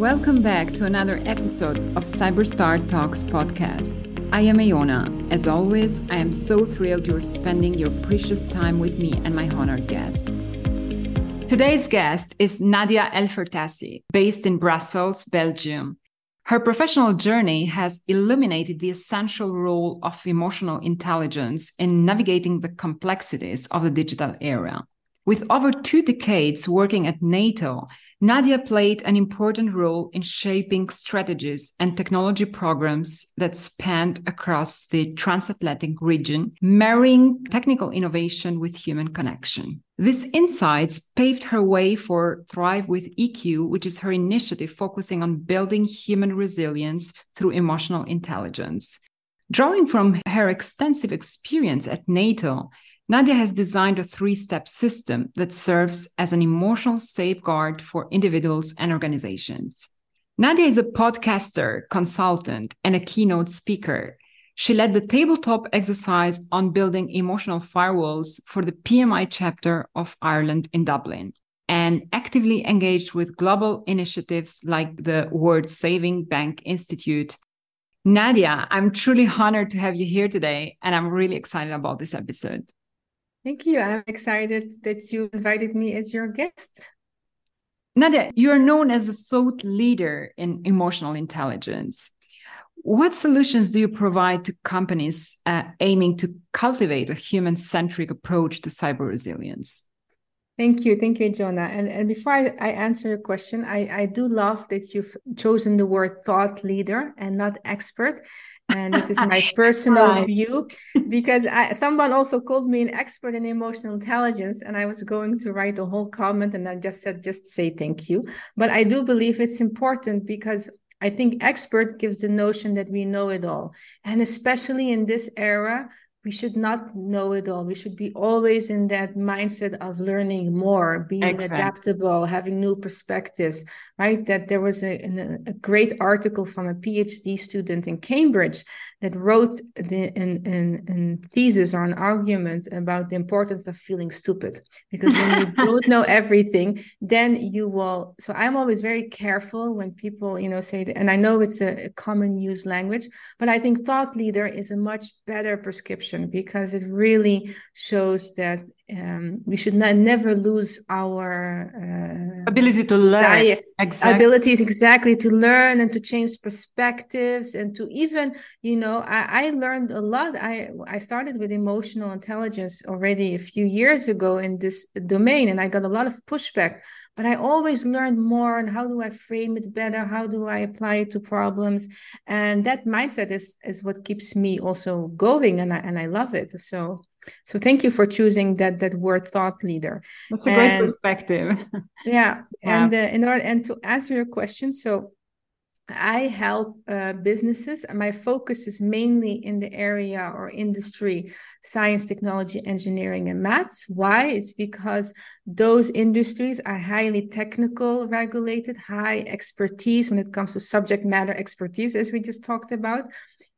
Welcome back to another episode of Cyberstar Talks podcast. I am Ejona. As always, I am so thrilled you're spending your precious time with me and my honored guest. Today's guest is Nadja El Fertasi, based in Brussels, Belgium. Her professional journey has illuminated the essential role of emotional intelligence in navigating the complexities of the digital era. With over two decades working at NATO, Nadja played an important role in shaping strategies and technology programs that spanned across the transatlantic region, marrying technical innovation with human connection. These insights paved her way for Thrive with EQ, which is her initiative focusing on building human resilience through emotional intelligence. Drawing from her extensive experience at NATO, Nadja has designed a three step system that serves as an emotional safeguard for individuals and organizations. Nadja is a podcaster, consultant, and a keynote speaker. She led the tabletop exercise on building emotional firewalls for the PMI chapter of Ireland in Dublin and actively engaged with global initiatives like the World Saving Bank Institute. Nadja, I'm truly honored to have you here today, and I'm really excited about this episode. Thank you. I'm excited that you invited me as your guest. Nadja, you are known as a thought leader in emotional intelligence. What solutions do you provide to companies uh, aiming to cultivate a human centric approach to cyber resilience? Thank you. Thank you, Jonah. And, and before I, I answer your question, I, I do love that you've chosen the word thought leader and not expert and this is my personal right. view because I, someone also called me an expert in emotional intelligence and i was going to write a whole comment and i just said just say thank you but i do believe it's important because i think expert gives the notion that we know it all and especially in this era we should not know it all. We should be always in that mindset of learning more, being exactly. adaptable, having new perspectives, right? That there was a, a, great article from a PhD student in Cambridge that wrote the, an, an, an thesis or an argument about the importance of feeling stupid. Because when you don't know everything, then you will. So I'm always very careful when people, you know, say, that, and I know it's a, a common use language, but I think thought leader is a much better prescription because it really shows that um, we should not never lose our uh, ability to learn exactly. abilities exactly to learn and to change perspectives and to even you know I, I learned a lot i i started with emotional intelligence already a few years ago in this domain and i got a lot of pushback but i always learned more on how do i frame it better how do i apply it to problems. And that mindset is is what keeps me also going and i and i love it. So so thank you for choosing that that word thought leader. That's a and, great perspective. Yeah, yeah. and uh, in order and to answer your question so I help uh, businesses, and my focus is mainly in the area or industry science, technology, engineering, and maths. Why? It's because those industries are highly technical, regulated, high expertise when it comes to subject matter expertise, as we just talked about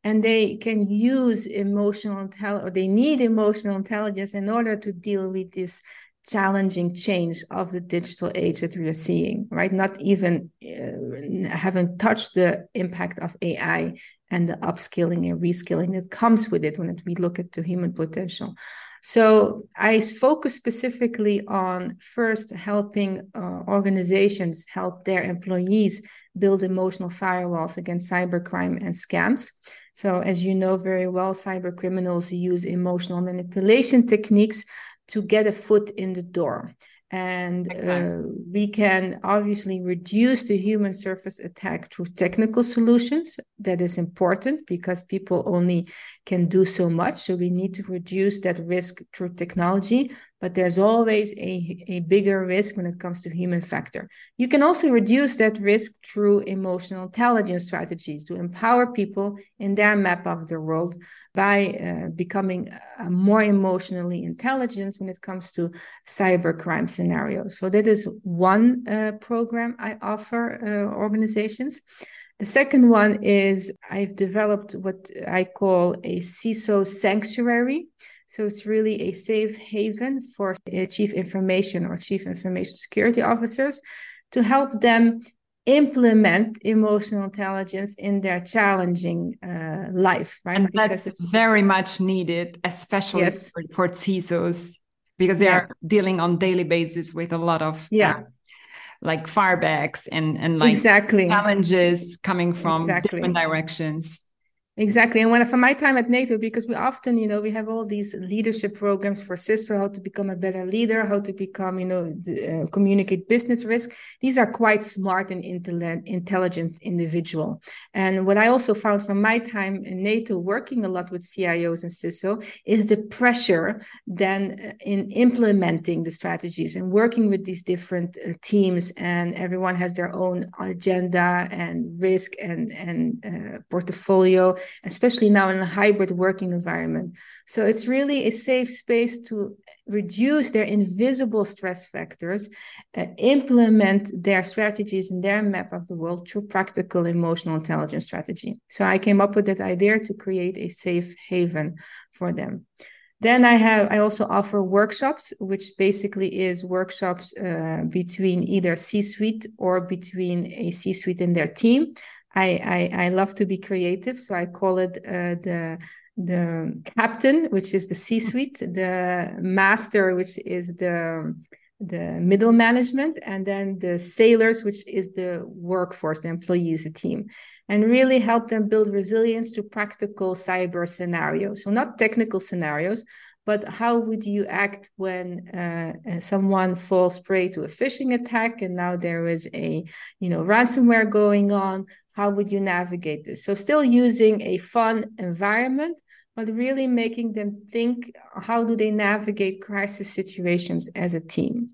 and they can use emotional intelligence or they need emotional intelligence in order to deal with this challenging change of the digital age that we are seeing right? Not even uh, having touched the impact of ai and the upskilling and reskilling that comes with it when we look at the human potential. So i focus specifically on first helping uh, organizations help their employees build emotional firewalls against cybercrime and scams. So, as you know very well, cyber criminals use emotional manipulation techniques to get a foot in the door. And exactly. uh, we can obviously reduce the human surface attack through technical solutions. That is important because people only can do so much. So we need to reduce that risk through technology but there's always a, a bigger risk when it comes to human factor. You can also reduce that risk through emotional intelligence strategies to empower people in their map of the world by uh, becoming uh, more emotionally intelligent when it comes to cybercrime scenarios. So that is one uh, program I offer uh, organizations. The second one is I've developed what I call a CISO sanctuary. So it's really a safe haven for chief information or chief information security officers to help them implement emotional intelligence in their challenging uh, life right and because that's very much needed especially yes. for, for CISOs because they yeah. are dealing on daily basis with a lot of yeah uh, like firebacks and and like exactly challenges coming from exactly. different directions Exactly. And when from my time at NATO, because we often, you know, we have all these leadership programs for CISO, how to become a better leader, how to become, you know, uh, communicate business risk. These are quite smart and intelligent individual. And what I also found from my time in NATO, working a lot with CIOs and CISO, is the pressure then uh, in implementing the strategies and working with these different uh, teams. And everyone has their own agenda and risk and and uh, portfolio especially now in a hybrid working environment. So it's really a safe space to reduce their invisible stress factors, uh, implement their strategies and their map of the world through practical emotional intelligence strategy. So I came up with that idea to create a safe haven for them. Then I have I also offer workshops, which basically is workshops uh, between either C-suite or between a C-suite and their team. I, I, I love to be creative, so I call it uh, the the captain, which is the C-suite, the master, which is the the middle management, and then the sailors, which is the workforce, the employees, the team, and really help them build resilience to practical cyber scenarios. So not technical scenarios, but how would you act when uh, someone falls prey to a phishing attack and now there is a you know ransomware going on how would you navigate this? So still using a fun environment but really making them think how do they navigate crisis situations as a team?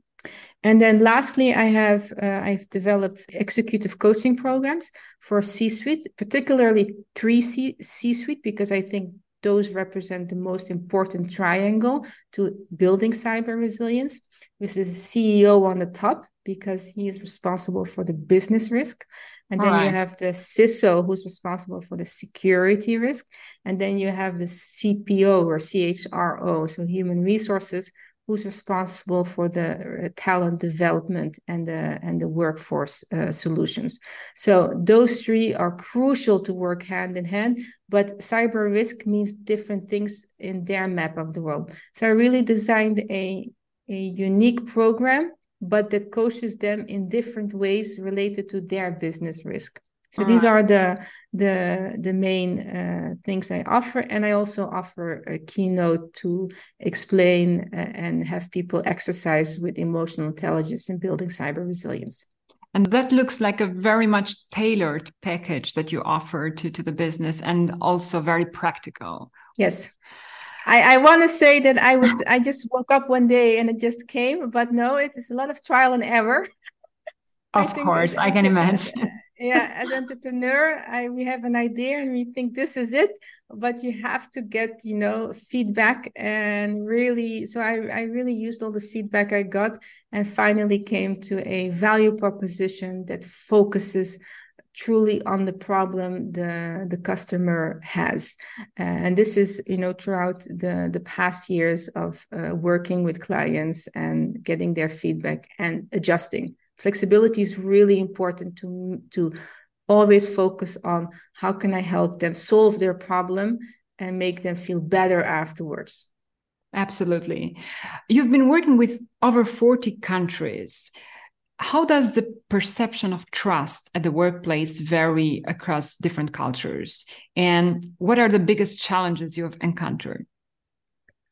And then lastly i have uh, i've developed executive coaching programs for c-suite particularly three C- c-suite because i think those represent the most important triangle to building cyber resilience with the ceo on the top because he is responsible for the business risk and then right. you have the CISO who's responsible for the security risk. And then you have the CPO or CHRO, so human resources, who's responsible for the uh, talent development and the and the workforce uh, solutions. So those three are crucial to work hand in hand. But cyber risk means different things in their map of the world. So I really designed a a unique program but that coaches them in different ways related to their business risk. So these are the the the main uh, things I offer, and I also offer a keynote to explain uh, and have people exercise with emotional intelligence in building cyber resilience. And that looks like a very much tailored package that you offer to to the business, and also very practical. Yes. I, I want to say that I was I just woke up one day and it just came, but no, it is a lot of trial and error. Of course, I can imagine. Yeah, as an entrepreneur, I we have an idea and we think this is it, but you have to get you know feedback and really. So I I really used all the feedback I got and finally came to a value proposition that focuses truly on the problem the the customer has and this is you know throughout the the past years of uh, working with clients and getting their feedback and adjusting flexibility is really important to to always focus on how can i help them solve their problem and make them feel better afterwards. Absolutely. You've been working with over 40 countries. How does the perception of trust at the workplace vary across different cultures? And what are the biggest challenges you have encountered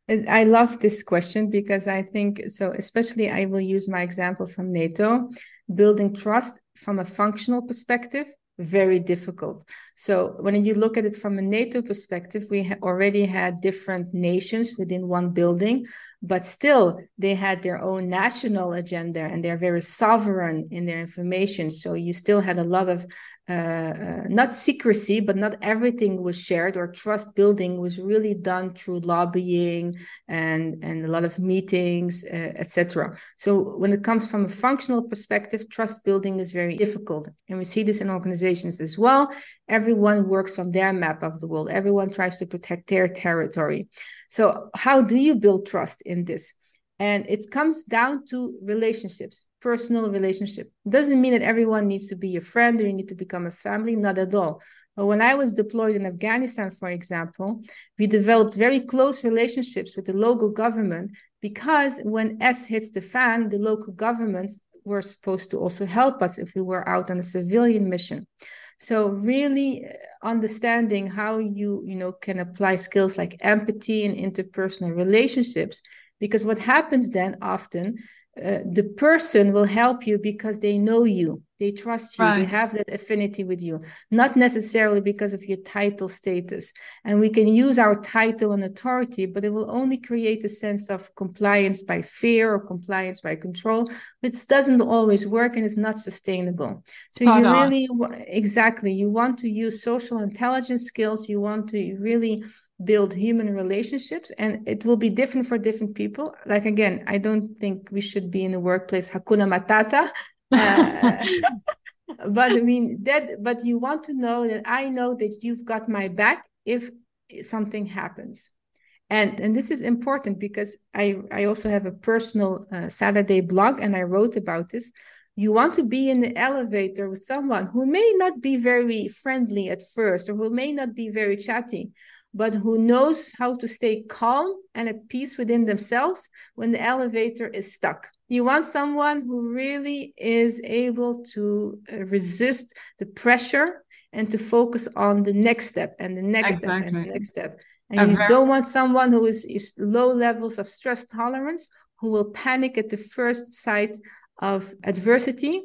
i love this question because i think so especially i will use my example from nato building trust from a functional perspective very difficult. So when you look at it from a NATO perspective, we ha- already had different nations within one building, but still they had their own national agenda and they're very sovereign in their information. So you still had a lot of uh, uh, not secrecy, but not everything was shared or trust building was really done through lobbying and, and a lot of meetings, uh, etc. So when it comes from a functional perspective, trust building is very difficult. And we see this in organizations as well. Everyone works on their map of the world. Everyone tries to protect their territory. So how do you build trust in this? and it comes down to relationships personal relationship doesn't mean that everyone needs to be your friend or you need to become a family not at all but when i was deployed in afghanistan for example we developed very close relationships with the local government because when s hits the fan the local governments were supposed to also help us if we were out on a civilian mission so really understanding how you you know can apply skills like empathy and interpersonal relationships because what happens then often uh, the person will help you because they know you they trust you right. they have that affinity with you. Not necessarily because of your title status. And we can use our title and authority but it will only create a sense of compliance by fear or compliance by control which doesn't always work and is not sustainable. So you really exactly you want to use social intelligence skills you want to really build human relationships and it will be different for different people. Like again i don't think we should be in the workplace hakuna matata but i mean that but you want to know that i know that you've got my back if something happens. And and this is important because i i also have a personal uh, saturday blog and i wrote about this. You want to be in the elevator with someone who may not be very friendly at first or who may not be very chatty but who knows how to stay calm and at peace within themselves when the elevator is stuck. You want someone who really is able to uh, resist the pressure and to focus on the next step and the next exactly. step and the next step. And you don't want someone who is, is low levels of stress tolerance who will panic at the first sight of adversity.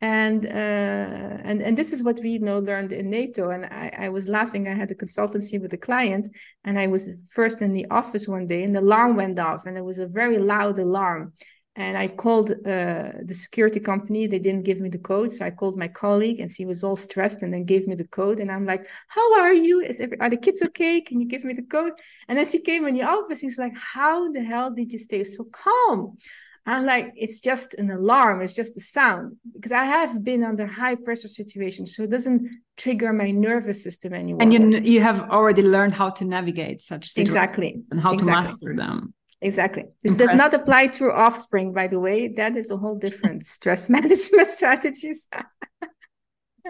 And uh, and and this is what we you know learned in NATO. And I, I was laughing. I had a consultancy with a client and I was first in the office one day and the alarm went off and it was a very loud alarm. And I called uh, the security company. They didn't give me the code so I called my colleague and she was all stressed and then gave me the code. And I'm like how are you? Is every, are the kids okay? Can you give me the code? And then she came in the office. She's like how the hell did you stay so calm I'm like, it's just an alarm, it's just a sound. Because I have been under high pressure situations, so it doesn't trigger my nervous system anymore. And you you have already learned how to navigate such situations exactly and how exactly. to master them. Exactly. This does not apply to offspring, by the way. That is a whole different stress management strategies.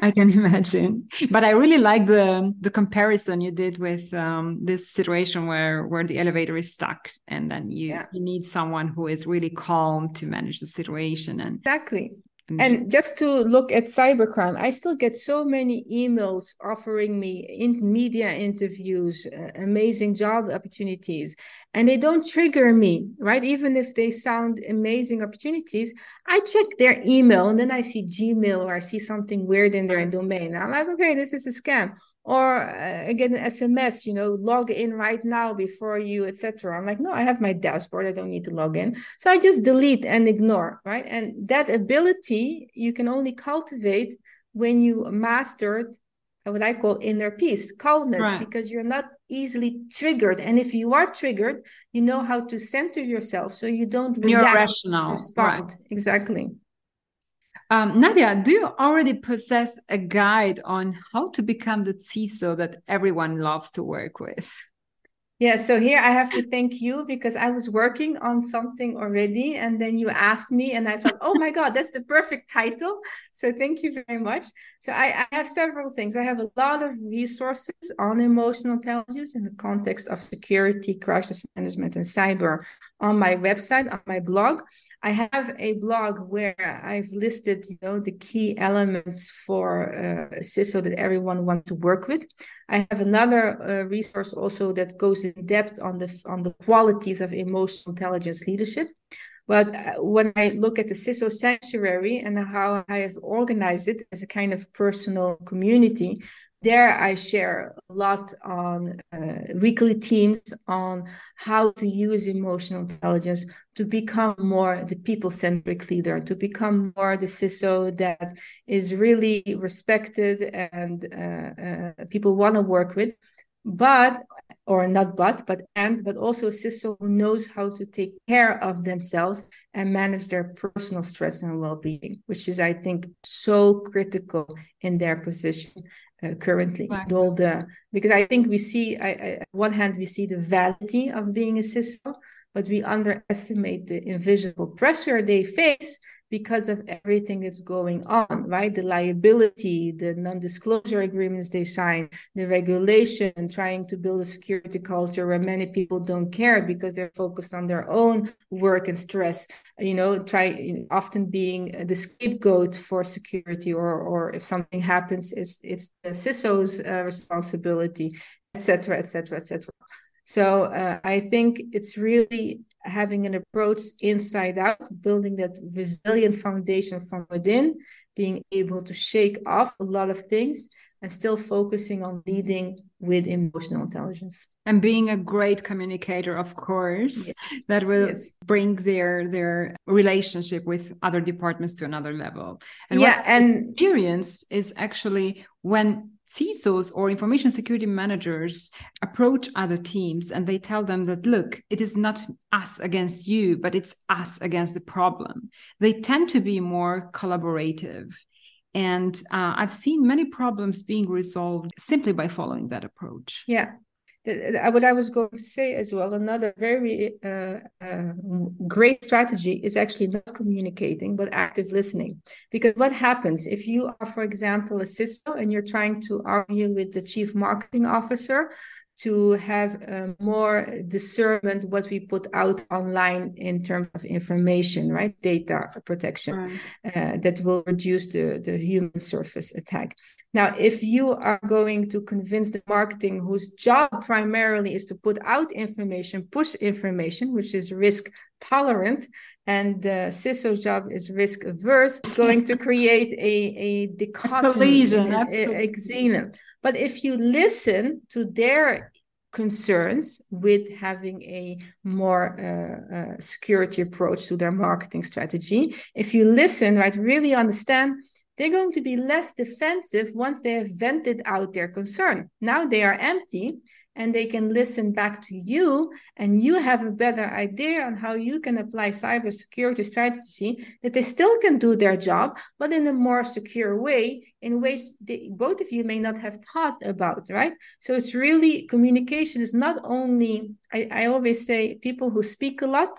I can imagine. But I really like the the comparison you did with um, this situation where where the elevator is stuck, and then you yeah. you need someone who is really calm to manage the situation. And exactly, and just to look at cybercrime, I still get so many emails offering me in media interviews, uh, amazing job opportunities, and they don't trigger me, right? Even if they sound amazing opportunities, I check their email and then I see Gmail or I see something weird in their domain. I'm like, okay, this is a scam or uh, again an sms you know log in right now before you etc i'm like no i have my dashboard. I don't need to log in. So i just delete and ignore right? And that ability you can only cultivate when you mastered what i call inner peace calmness right. because you're not easily triggered. And if you are triggered you know how to center yourself so you don't you're rational respond. Right. exactly um, Nadja, do you already possess a guide on how to become the CISO that everyone loves to work with? Yeah, so here I have to thank you because I was working on something already, and then you asked me, and I thought, oh my God, that's the perfect title. So thank you very much. So I, I have several things. I have a lot of resources on emotional intelligence in the context of security, crisis management, and cyber on my website, on my blog. I have a blog where I've listed, you know, the key elements for uh, CISO that everyone wants to work with. I have another uh, resource also that goes in depth on the on the qualities of emotional intelligence leadership. But uh, when I look at the CISO sanctuary and how I have organized it as a kind of personal community, there i share a lot on uh, weekly teams on how to use emotional intelligence to become more the people-centric leader to become more the ciso that is really respected and uh, uh, people want to work with. But or not but but and but also CISO knows how to take care of themselves and manage their personal stress and well-being which is i think so critical in their position uh, currently right. all the because i think we see I, I, on one hand we see the validity of being a CISO but we underestimate the invisible pressure they face because of everything that's going on, right? The liability, the non disclosure agreements they sign, the regulation, and trying to build a security culture where many people don't care because they're focused on their own work and stress, you know, try often being the scapegoat for security, or, or if something happens, it's, it's the CISO's uh, responsibility, etc., etc., etc. So uh, I think it's really having an approach inside out, building that resilient foundation from within, being able to shake off a lot of things and still focusing on leading with emotional intelligence and being a great communicator of course yes. that will yes. bring their their relationship with other departments to another level and yeah and experience is actually when CISOs or information security managers approach other teams and they tell them that, look, it is not us against you, but it's us against the problem. They tend to be more collaborative. And uh, I've seen many problems being resolved simply by following that approach. Yeah, what I was going to say as well, another very uh, uh, great strategy is actually not communicating, but active listening. Because what happens if you are, for example, a CISO and you're trying to argue with the chief marketing officer to have uh, more discernment what we put out online in terms of information, right? Data protection right. Uh, that will reduce the, the human surface attack. Now, if you are going to convince the marketing whose job primarily is to put out information, push information, which is risk tolerant, and the CISO's job is risk averse, it's going to create a, a dichotomy, a, but if you listen to their concerns with having a more uh, uh, security approach to their marketing strategy, if you listen, right, really understand, they're going to be less defensive once they have vented out their concern. Now they are empty and they can listen back to you and you have a better idea on how you can apply cybersecurity strategy that they still can do their job but in a more secure way in ways that both of you may not have thought about right? So it's really communication is not only I, I always say people who speak a lot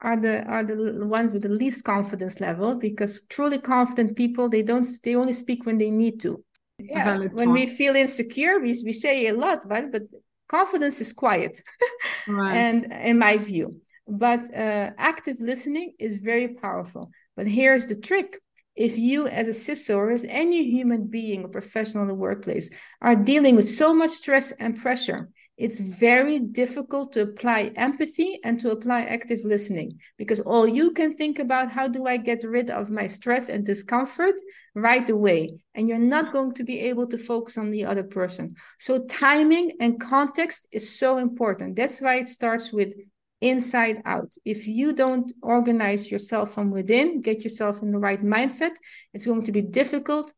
are the are the ones with the least confidence level because truly confident people they don't they only speak when they need to. Yeah when we feel insecure we, we say a lot right? But confidence is quiet right. and in my view. But uh, active listening is very powerful. But here's the trick. If you as a CISO or as any human being or professional in the workplace are dealing with so much stress and pressure it's very difficult to apply empathy and to apply active listening because all you can think about how do i get rid of my stress and discomfort right away? And you're not going to be able to focus on the other person. So timing and context is so important. That's why it starts with inside out. If you don't organize yourself from within get yourself in the right mindset it's going to be difficult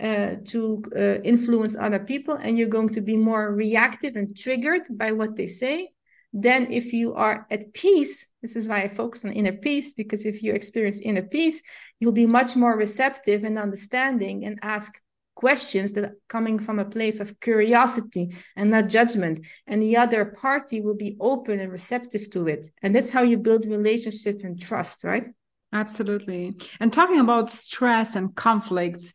uh, to uh, influence other people and you're going to be more reactive and triggered by what they say than if you are at peace. This is why i focus on inner peace because if you experience inner peace you'll be much more receptive and understanding and ask questions that are coming from a place of curiosity and not judgment. And the other party will be open and receptive to it. And that's how you build relationship and trust right? Absolutely. And talking about stress and conflicts,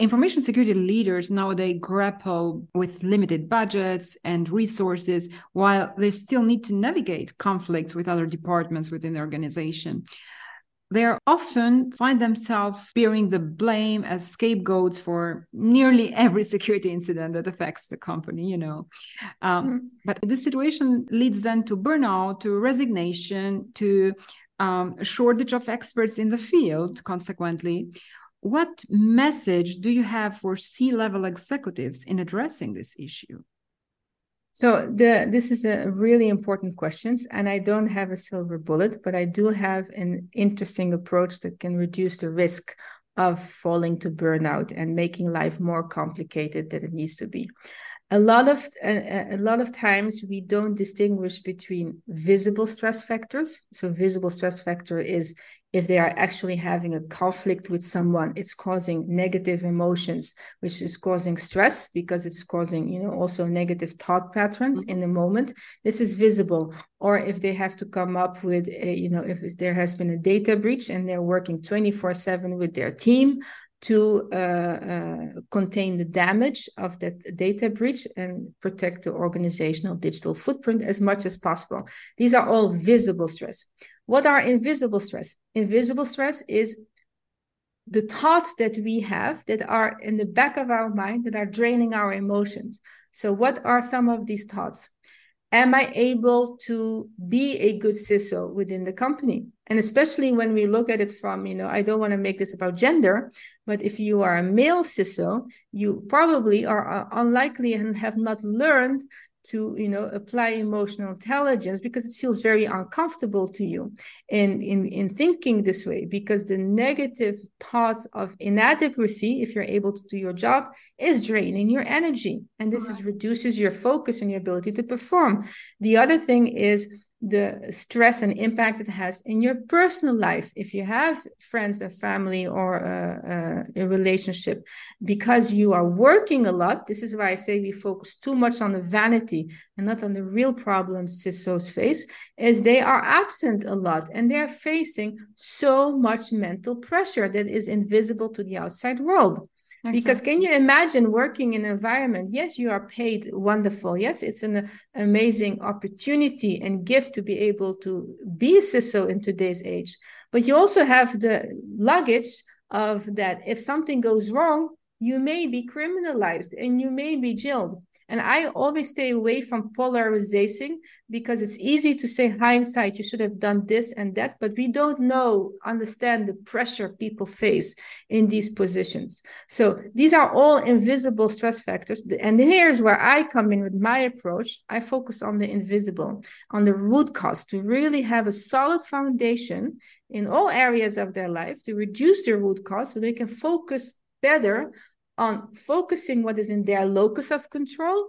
information security leaders nowadays grapple with limited budgets and resources while they still need to navigate conflicts with other departments within the organization. They often find themselves bearing the blame as scapegoats for nearly every security incident that affects the company you know. Um, mm-hmm. but this situation leads them to burnout to resignation to um, a shortage of experts in the field consequently what message do you have for C-level executives in addressing this issue? So the this is a really important question, and I don't have a silver bullet, but I do have an interesting approach that can reduce the risk of falling to burnout and making life more complicated than it needs to be. A lot of a, a, lot of times we don't distinguish between visible stress factors. So visible stress factor is if they are actually having a conflict with someone it's causing negative emotions which is causing stress because it's causing you know also negative thought patterns in the moment. This is visible. Or if they have to come up with a, you know if there has been a data breach and they're working 24 7 with their team to uh, uh, contain the damage of that data breach and protect the organizational digital footprint as much as possible. These are all visible stress. What are invisible stress? Invisible stress is the thoughts that we have that are in the back of our mind that are draining our emotions. So, what are some of these thoughts? Am I able to be a good CISO within the company? And especially when we look at it from, you know, I don't want to make this about gender, but if you are a male CISO, you probably are uh, unlikely and have not learned to you know apply emotional intelligence because it feels very uncomfortable to you in in in thinking this way because the negative thoughts of inadequacy if you're able to do your job is draining your energy. And this is reduces your focus and your ability to perform. The other thing is the stress and impact it has in your personal life if you have friends and family or a, a, a, relationship because you are working a lot this is why i say we focus too much on the vanity and not on the real problems cisos face is they are absent a lot and they're facing so much mental pressure that is invisible to the outside world Exactly. Because can you imagine working in an environment? Yes, you are paid wonderful. Yes, it's an amazing opportunity and gift to be able to be a CISO in today's age. But you also have the luggage of that if something goes wrong, you may be criminalized and you may be jailed. And I always stay away from polarizing because it's easy to say hindsight, you should have done this and that, but we don't know, understand the pressure people face in these positions. So these are all invisible stress factors. And here's where I come in with my approach. I focus on the invisible, on the root cause to really have a solid foundation in all areas of their life to reduce their root cause so they can focus better on focusing what is in their locus of control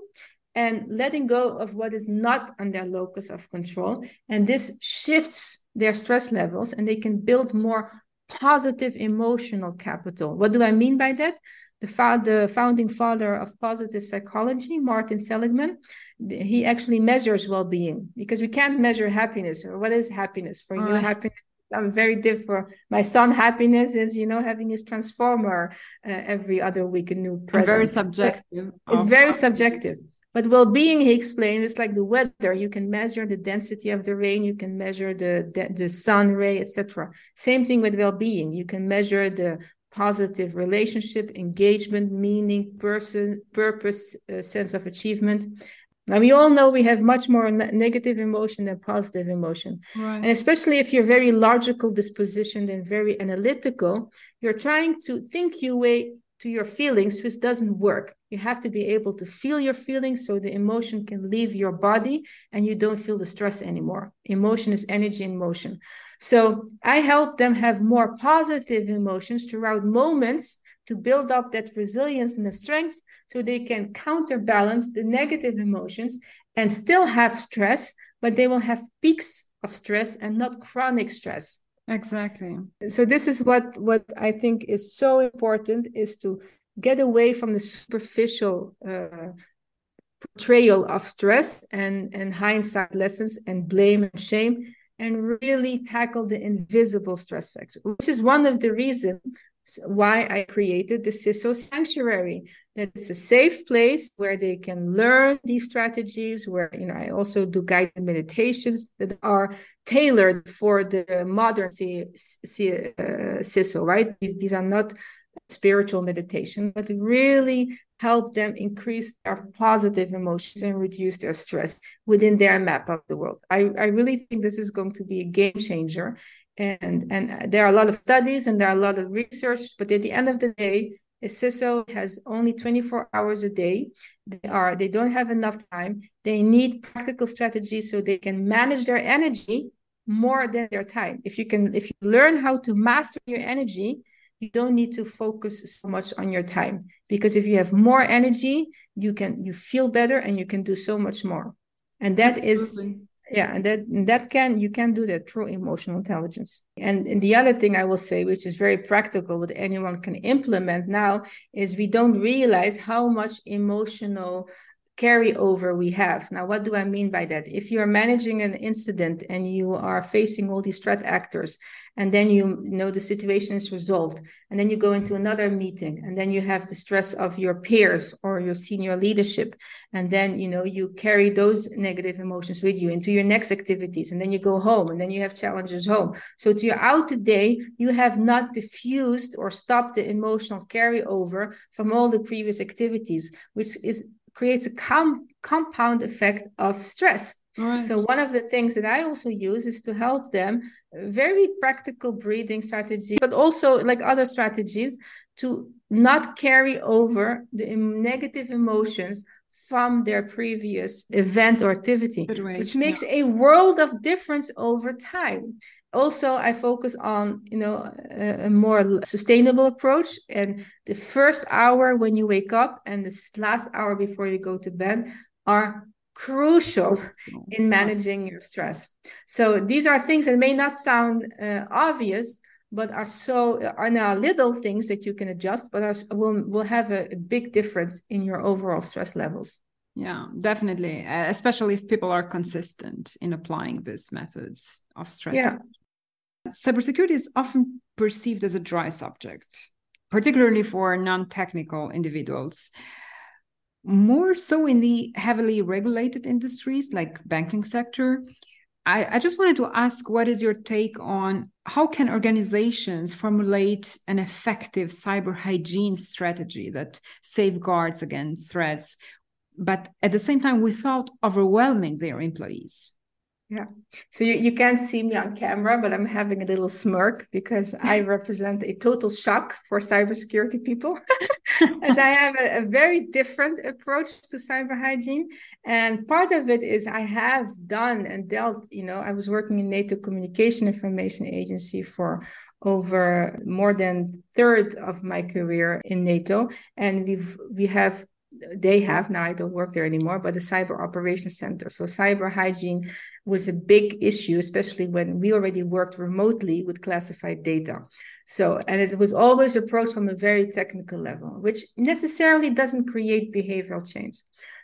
and letting go of what is not on their locus of control. And this shifts their stress levels and they can build more positive emotional capital. What do I mean by that? The, fa- the founding father of positive psychology, Martin Seligman, he actually measures well-being because we can't measure happiness. Or what is happiness for you? Happiness I'm very different. My son happiness is, you know, having his transformer uh, every other week, a new present. Very subjective. It's very subjective. But well-being, he explained, is like the weather. You can measure the density of the rain. You can measure the the, the sun ray, etc. Same thing with well-being. You can measure the positive relationship, engagement, meaning, person, purpose, uh, sense of achievement. Now we all know we have much more negative emotion than positive emotion. Right. And especially if you're very logical dispositioned and very analytical, you're trying to think your way to your feelings, which doesn't work. You have to be able to feel your feelings so the emotion can leave your body and you don't feel the stress anymore. Emotion is energy in motion. So I help them have more positive emotions throughout moments to build up that resilience and the strength so they can counterbalance the negative emotions and still have stress, but they will have peaks of stress and not chronic stress. Exactly. So this is what what I think is so important is to get away from the superficial uh, portrayal of stress and and hindsight lessons and blame and shame and really tackle the invisible stress factor, which is one of the reasons why I created the CISO Sanctuary. That it's a safe place where they can learn these strategies. Where you know I also do guided meditations that are tailored for the modern C- C- uh, CISO. Right? These these are not spiritual meditation, but really help them increase their positive emotions and reduce their stress within their map of the world. I, I really think this is going to be a game changer and and there are a lot of studies and there are a lot of research but at the end of the day a CISO has only 24 hours a day they are they don't have enough time. They need practical strategies so they can manage their energy more than their time. If you can if you learn how to master your energy you don't need to focus so much on your time. Because if you have more energy you can you feel better and you can do so much more. And that Absolutely. is yeah and that that can you can do that through emotional intelligence. And, and the other thing i will say which is very practical that anyone can implement now is we don't realize how much emotional carryover we have. Now, what do I mean by that? If you're managing an incident and you are facing all these threat actors, and then you know the situation is resolved, and then you go into another meeting, and then you have the stress of your peers or your senior leadership, and then you know you carry those negative emotions with you into your next activities, and then you go home, and then you have challenges home. So throughout the day, you have not diffused or stopped the emotional carryover from all the previous activities, which is creates a com- compound effect of stress. Right. So one of the things that I also use is to help them very practical breathing strategies, but also like other strategies to not carry over the negative emotions from their previous event or activity, which makes yeah. a world of difference over time also i focus on you know a, a, more sustainable approach. And the first hour when you wake up and the last hour before you go to bed are crucial in managing your stress. So these are things that may not sound uh, obvious but are so are now little things that you can adjust but are, will will have a, a big difference in your overall stress levels. Yeah definitely. Especially if people are consistent in applying these methods of stress yeah Cybersecurity is often perceived as a dry subject, particularly for non technical individuals. More so in the heavily regulated industries like banking sector. I, I just wanted to ask what is your take on how can organizations formulate an effective cyber hygiene strategy that safeguards against threats, but at the same time without overwhelming their employees? Yeah. So you, you can't see me on camera, but I'm having a little smirk because I represent a total shock for cybersecurity people, as I have a, a, very different approach to cyber hygiene. And part of it is I have done and dealt, you know, I was working in NATO Communication Information Agency for over more than third of my career in NATO. And we've we have they have now i don't work there anymore but the cyber operations center. So cyber hygiene was a big issue especially when we already worked remotely with classified data. So and it was always approached from a very technical level which necessarily doesn't create behavioral change.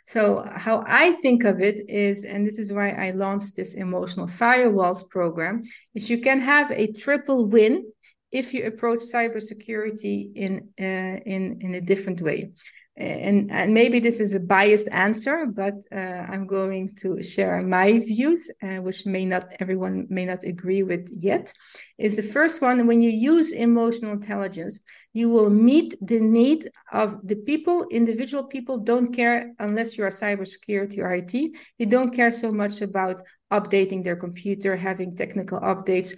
So how i think of it is and this is why i launched this emotional firewalls program is you can have a triple win if you approach cybersecurity in uh, in in a different way and, and maybe this is a biased answer, but uh, I'm going to share my views, uh, which may not everyone may not agree with yet. Is the first one when you use emotional intelligence, you will meet the need of the people. Individual people don't care unless you are cybersecurity or IT. They don't care so much about updating their computer, having technical updates,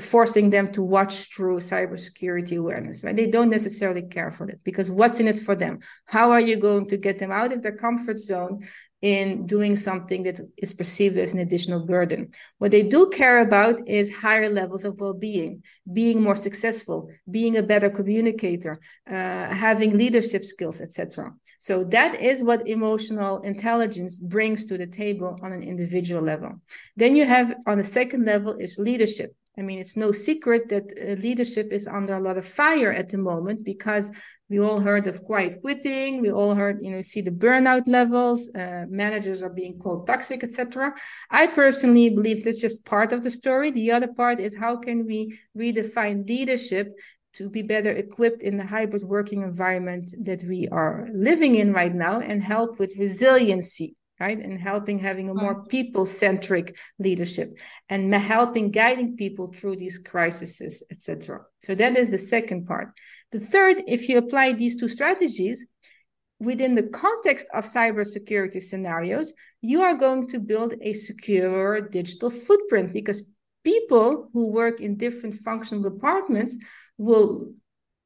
forcing them to watch through cybersecurity awareness, right? They don't necessarily care for that because what's in it for them? How are you going to get them out of their comfort zone in doing something that is perceived as an additional burden? What they do care about is higher levels of well being, being more successful, being a better communicator, uh, having leadership skills, etc. So that is what emotional intelligence brings to the table on an individual level. Then you have on the second level is leadership I mean, it's no secret that uh, leadership is under a lot of fire at the moment because we all heard of quiet quitting. We all heard, you know, see the burnout levels. Uh, managers are being called toxic, etc. I personally believe that's just part of the story. The other part is how can we redefine leadership to be better equipped in the hybrid working environment that we are living in right now and help with resiliency right? And helping having a more mm-hmm. people centric leadership and helping guiding people through these crises etc so that is the second part. The third if you apply these two strategies within the context of cybersecurity scenarios you are going to build a secure digital footprint because people who work in different functional departments will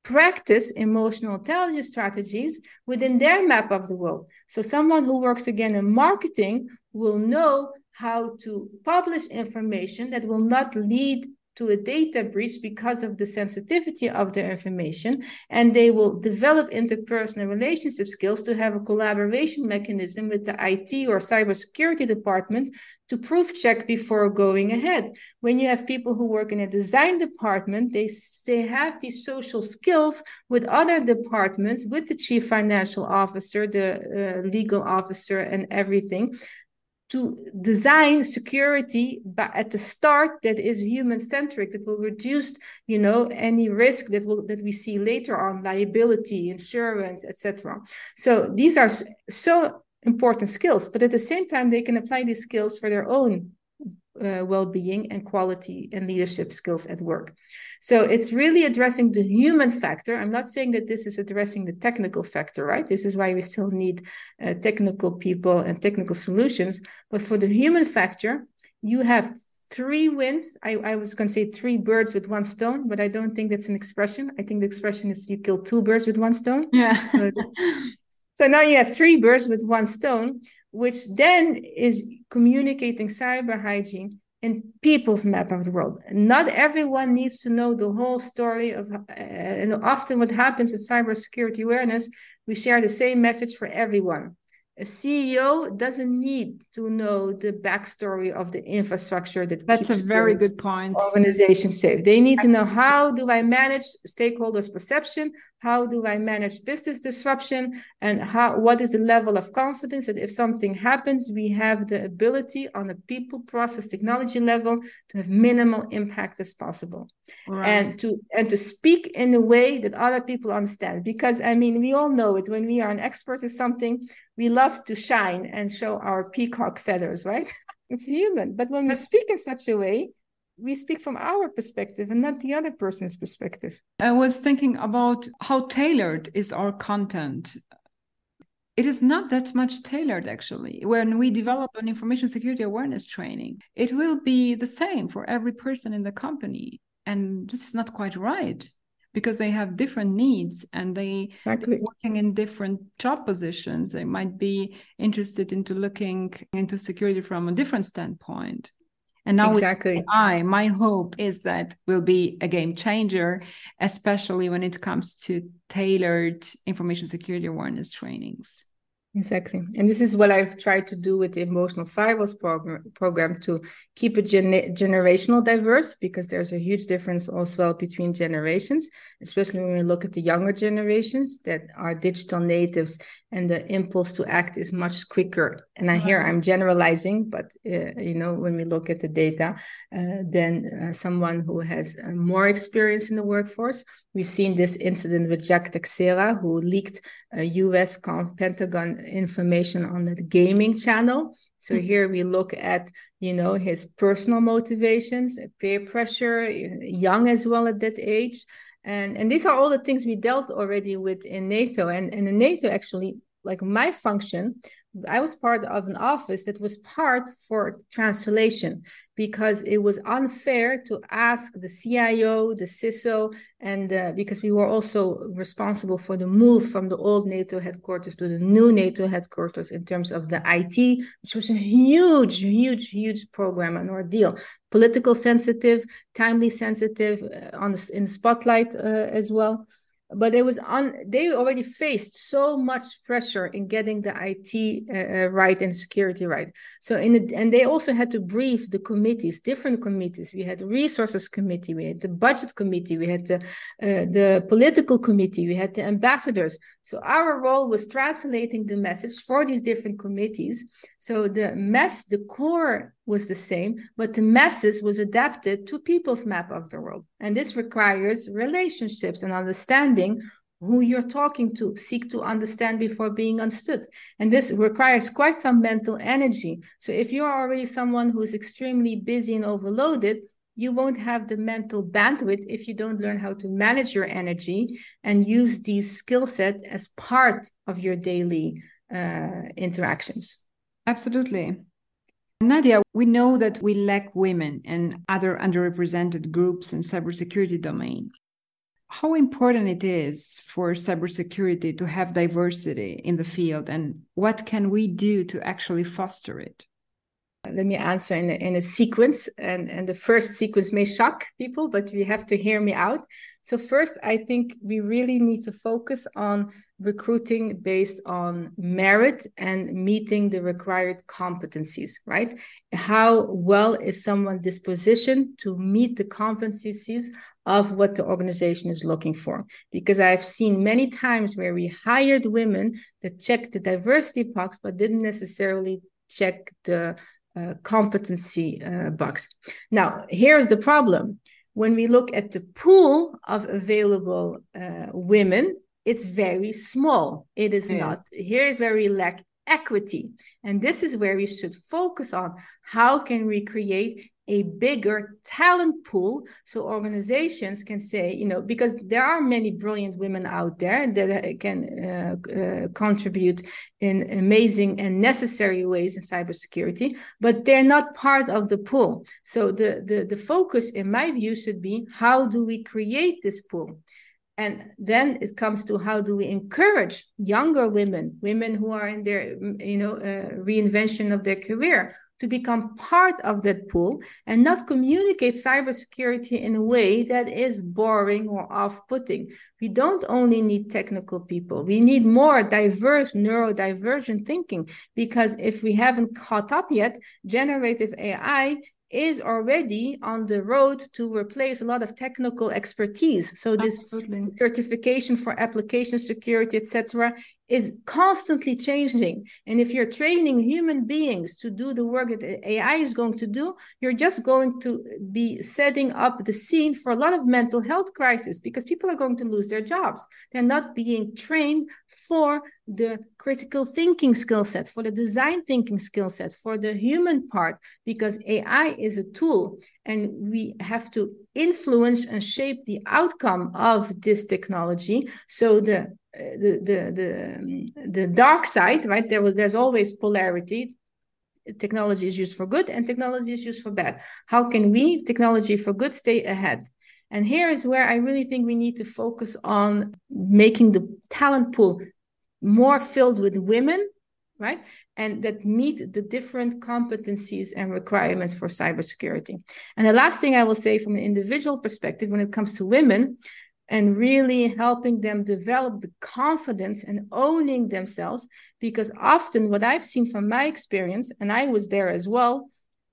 practice emotional intelligence strategies within their map of the world. So, someone who works again in marketing will know how to publish information that will not lead to a data breach because of the sensitivity of their information and they will develop interpersonal relationship skills to have a collaboration mechanism with the IT or cybersecurity department to proof check before going ahead. When you have people who work in a design department, they, they have these social skills with other departments, with the chief financial officer, the uh, legal officer, and everything to design security but at the start that is human centric that will reduce you know any risk that will that we see later on liability insurance etc so these are so important skills but at the same time they can apply these skills for their own uh, well-being and quality and leadership skills at work. So it's really addressing the human factor. I'm not saying that this is addressing the technical factor right? This is why we still need uh, technical people and technical solutions. But for the human factor you have three wins. I, I was going to say three birds with one stone but i don't think that's an expression. I think the expression is you kill two birds with one stone. Yeah. So, so now you have three birds with one stone which then is communicating cyber hygiene in people's map of the world. Not everyone needs to know the whole story of, uh, and often what happens with cybersecurity awareness, we share the same message for everyone a CEO doesn't need to know the backstory of the infrastructure that that's a very good point. Organization safe. They need Absolutely. to know how do I manage stakeholders' perception, how do I manage business disruption, and how what is the level of confidence that if something happens, we have the ability on a people, process, technology level to have minimal impact as possible, right. and to and to speak in a way that other people understand. Because I mean, we all know it when we are an expert in something we love to shine and show our peacock feathers, right? it's human. But when we speak in such a way, we speak from our perspective and not the other person's perspective. I was thinking about how tailored is our content. It is not that much tailored, actually. When we develop an information security awareness training, it will be the same for every person in the company. And this is not quite right because they have different needs and they exactly. working in different job positions. They might be interested into looking into security from a different standpoint. And now exactly. I my hope is that will be a game changer especially when it comes to tailored information security awareness trainings Exactly. And this is what I've tried to do with the emotional firewalls program, program to keep it gen- generational diverse because there's a huge difference also between generations, especially when we look at the younger generations that are digital natives and the impulse to act is much quicker. And I hear I'm generalizing, but uh, you know when we look at the data, uh, then uh, someone who has uh, more experience in the workforce. We've seen this incident with Jack Teixeira, who leaked a U.S. Pentagon information on the gaming channel. So mm-hmm. here we look at you know his personal motivations, peer pressure, young as well at that age and and these are all the things we dealt already with in nato and and in nato actually like my function i was part of an office that was part for translation because it was unfair to ask the cio the ciso and uh, because we were also responsible for the move from the old nato headquarters to the new nato headquarters in terms of the it which was a huge huge huge program and ordeal. Political sensitive timely sensitive uh, on the, in the spotlight uh, as well but it was on they already faced so much pressure in getting the it uh, uh, right and security right. So in the, and they also had to brief the committees different committees. We had the resources committee we had the budget committee we had the uh, the political committee we had the ambassadors. So our role was translating the message for these different committees so the mess the core was the same, but the message was adapted to people's map of the world. And this requires relationships and understanding who you're talking to, seek to understand before being understood. And this requires quite some mental energy. So if you're already someone who's extremely busy and overloaded, you won't have the mental bandwidth if you don't learn how to manage your energy and use these skill set as part of your daily uh, interactions. Absolutely. Nadja, we know that we lack women and other underrepresented groups in cybersecurity domain. How important it is for cybersecurity to have diversity in the field and what can we do to actually foster it? let me answer in a, in a sequence and and the first sequence may shock people but we have to hear me out so first i think we really need to focus on recruiting based on merit and meeting the required competencies right how well is someone dispositioned to meet the competencies of what the organization is looking for because i've seen many times where we hired women that checked the diversity box but didn't necessarily check the uh, competency uh, box. Now, here's the problem. When we look at the pool of available uh, women, it's very small. It is yeah. not, here is where we lack equity. And this is where we should focus on how can we create a bigger talent pool so organizations can say you know because there are many brilliant women out there that can uh, uh, contribute in amazing and necessary ways in cybersecurity but they're not part of the pool so the, the the focus in my view should be how do we create this pool and then it comes to how do we encourage younger women women who are in their you know uh, reinvention of their career to become part of that pool and not communicate cybersecurity in a way that is boring or off-putting. We don't only need technical people. We need more diverse neurodivergent thinking because if we haven't caught up yet, generative AI is already on the road to replace a lot of technical expertise. So this Absolutely. certification for application security, etc., is constantly changing. And if you're training human beings to do the work that AI is going to do, you're just going to be setting up the scene for a lot of mental health crisis because people are going to lose their jobs. They're not being trained for the critical thinking skill set, for the design thinking skill set, for the human part, because AI is a tool and we have to influence and shape the outcome of this technology. So the the the the the dark side, right? There was there's always polarity. Technology is used for good, and technology is used for bad. How can we, technology for good, stay ahead? And here is where I really think we need to focus on making the talent pool more filled with women, right? And that meet the different competencies and requirements for cybersecurity. And the last thing I will say from an individual perspective when it comes to women, and really helping them develop the confidence and owning themselves. Because often, what I've seen from my experience, and I was there as well,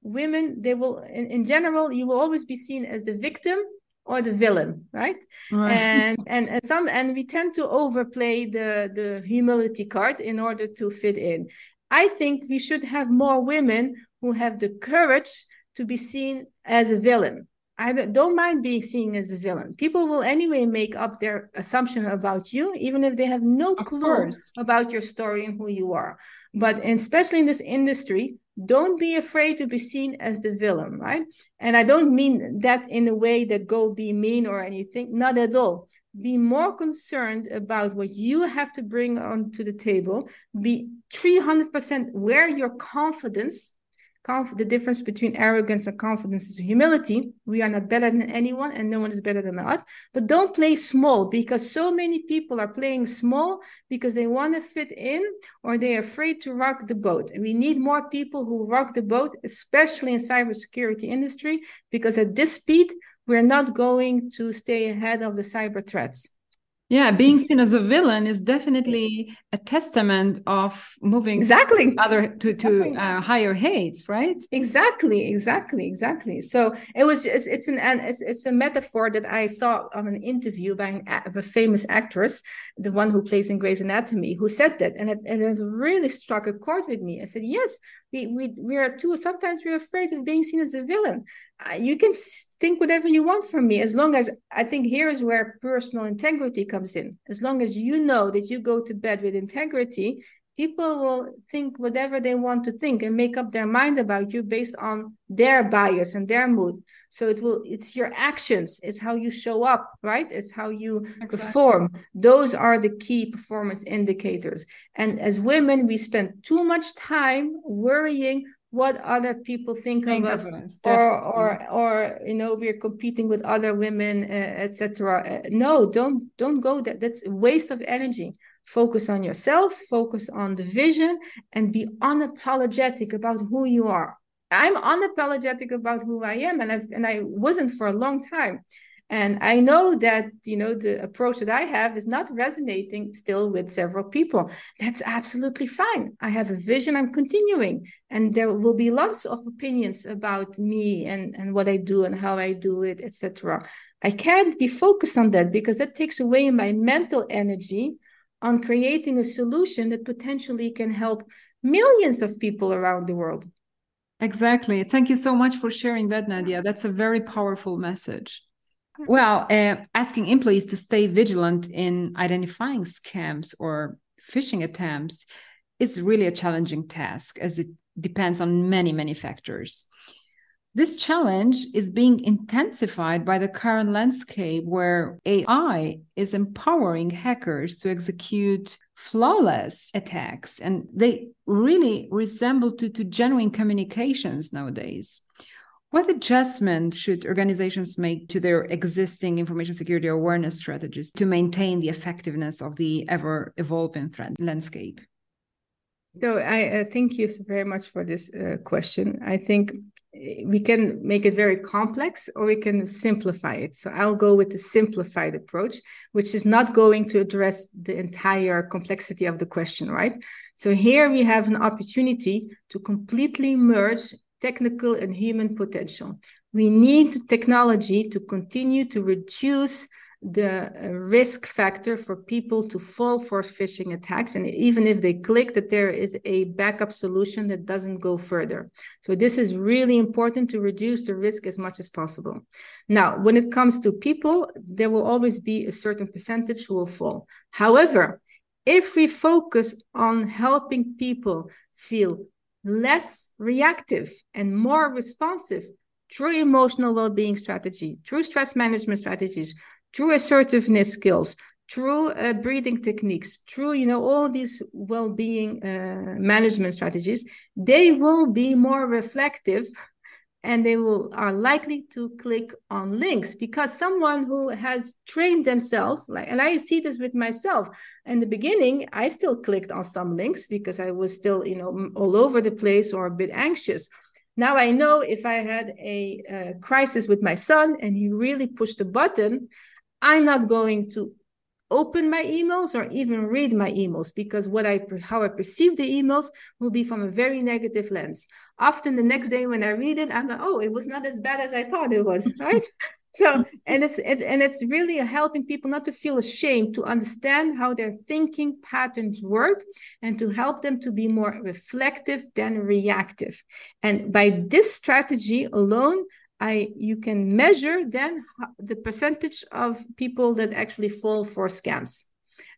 women, they will, in, in general, you will always be seen as the victim or the villain right? right, And, and and some and we tend to overplay the the humility card in order to fit in i think we should have more women who have the courage to be seen as a villain I don't mind being seen as a villain. People will anyway make up their assumption about you, even if they have no of clue course. about your story and who you are. But especially in this industry, don't be afraid to be seen as the villain, right? And I don't mean that in a way that go be mean or anything, not at all. Be more concerned about what you have to bring onto the table. Be 300% where your confidence Conf- the difference between arrogance and confidence is humility. We are not better than anyone, and no one is better than us. But don't play small because so many people are playing small because they want to fit in or they're afraid to rock the boat. And we need more people who rock the boat, especially in cybersecurity industry, because at this speed, we're not going to stay ahead of the cyber threats. Yeah, being seen as a villain is definitely a testament of moving exactly other to to uh, higher heights, right? Exactly, exactly, exactly. So it was it's, it's an it's, it's a metaphor that I saw on an interview by an, a famous actress, the one who plays in Grey's Anatomy, who said that, and it, and it really struck a chord with me. I said, yes, we we we are too. Sometimes we're afraid of being seen as a villain. Uh, you can think whatever you want from me, as long as I think here is where personal integrity comes in. As long as you know that you go to bed with integrity, people will think whatever they want to think and make up their mind about you based on their bias and their mood. So it will it's your actions. It's how you show up right? It's how you exactly. perform. Those are the key performance indicators. And as women we spend too much time worrying what other people think, think of us, of us. or or or you know we're competing with other women uh, etc uh, no don't don't go that that's a waste of energy focus on yourself focus on the vision and be unapologetic about who you are I'm unapologetic about who I am, and I and I wasn't for a long time. And I know that you know the approach that I have is not resonating still with several people. That's absolutely fine. I have a vision. I'm continuing, and there will be lots of opinions about me and and what I do and how I do it, etc. I can't be focused on that because that takes away my mental energy on creating a solution that potentially can help millions of people around the world. Exactly. Thank you so much for sharing that, Nadja. That's a very powerful message. Well, uh, asking employees to stay vigilant in identifying scams or phishing attempts is really a challenging task as it depends on many, many factors. This challenge is being intensified by the current landscape where AI is empowering hackers to execute flawless attacks and they really resemble to, to genuine communications nowadays. What adjustment should organizations make to their existing information security awareness strategies to maintain the effectiveness of the ever evolving threat landscape? So I uh, thank you very much for this uh, question. I think we can make it very complex or we can simplify it. So I'll go with the simplified approach, which is not going to address the entire complexity of the question, right? So here we have an opportunity to completely merge technical and human potential. We need technology to continue to reduce the uh, risk factor for people to fall for phishing attacks and even if they click that there is a backup solution that doesn't go further. So this is really important to reduce the risk as much as possible. Now when it comes to people there will always be a certain percentage who will fall. However if we focus on helping people feel less reactive and more responsive through emotional well-being strategy through stress management strategies through assertiveness skills through uh, breathing techniques through you know all these well-being uh, management strategies they will be more reflective and they will are likely to click on links because someone who has trained themselves like and i see this with myself. In the beginning i still clicked on some links because i was still you know all over the place or a bit anxious. Now i know if i had a, a crisis with my son and he really pushed a button i'm not going to open my emails or even read my emails because what I how I perceive the emails will be from a very negative lens. Often the next day when I read it, I'm like, oh, it was not as bad as I thought it was, right? so and it's it, and it's really helping people not to feel ashamed to understand how their thinking patterns work and to help them to be more reflective than reactive and by this strategy alone I you can measure then the percentage of people that actually fall for scams.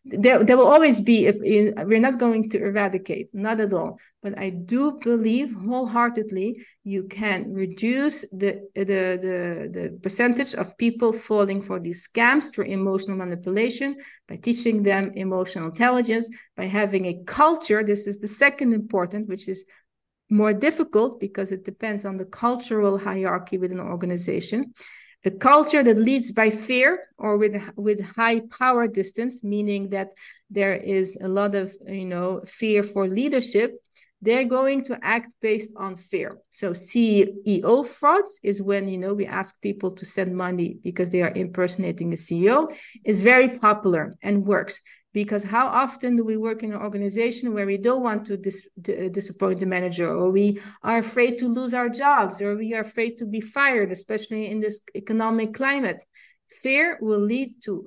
There, there will always be. We're not going to eradicate, not at all. But I do believe wholeheartedly you can reduce the the the, the percentage of people falling for these scams through emotional manipulation by teaching them emotional intelligence, by having a culture. This is the second important, which is more difficult because it depends on the cultural hierarchy within an organization. A culture that leads by fear or with with high power distance, meaning that there is a lot of you know fear for leadership, they're going to act based on fear. So CEO frauds is when you know we ask people to send money because they are impersonating a CEO is very popular and works because how often do we work in an organization where we don't want to dis- d- uh, disappoint the manager or we are afraid to lose our jobs or we are afraid to be fired especially in this economic climate? Fear will lead to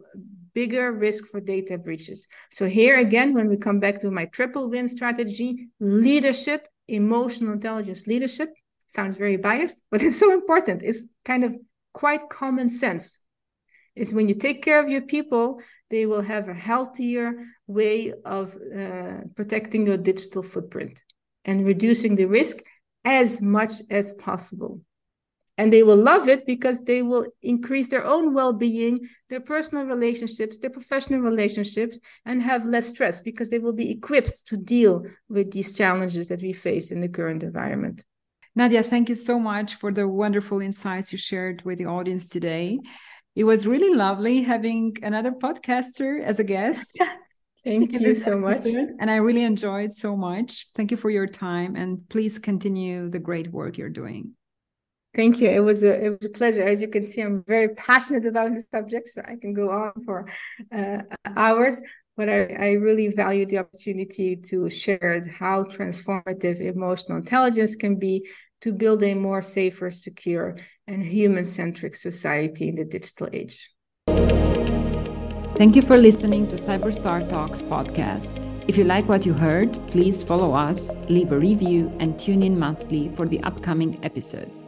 bigger risk for data breaches. So here again when we come back to my triple win strategy leadership emotional intelligence leadership sounds very biased but it's so important. It's kind of quite common sense. Is when you take care of your people they will have a healthier way of uh, protecting your digital footprint and reducing the risk as much as possible. And they will love it because they will increase their own well-being their personal relationships their professional relationships and have less stress because they will be equipped to deal with these challenges that we face in the current environment. Nadja thank you so much for the wonderful insights you shared with the audience today it was really lovely having another podcaster as a guest. Thank you so much. And I really enjoyed so much. Thank you for your time and please continue the great work you're doing. Thank you. It was a it was a pleasure. As you can see, I'm very passionate about the subject, so I can go on for uh, hours. But I, I really value the opportunity to share how transformative emotional intelligence can be to build a more safer, secure, and human-centric society in the digital age. Thank you for listening to Cyberstar Talks podcast. If you like what you heard, please follow us, leave a review, and tune in monthly for the upcoming episodes.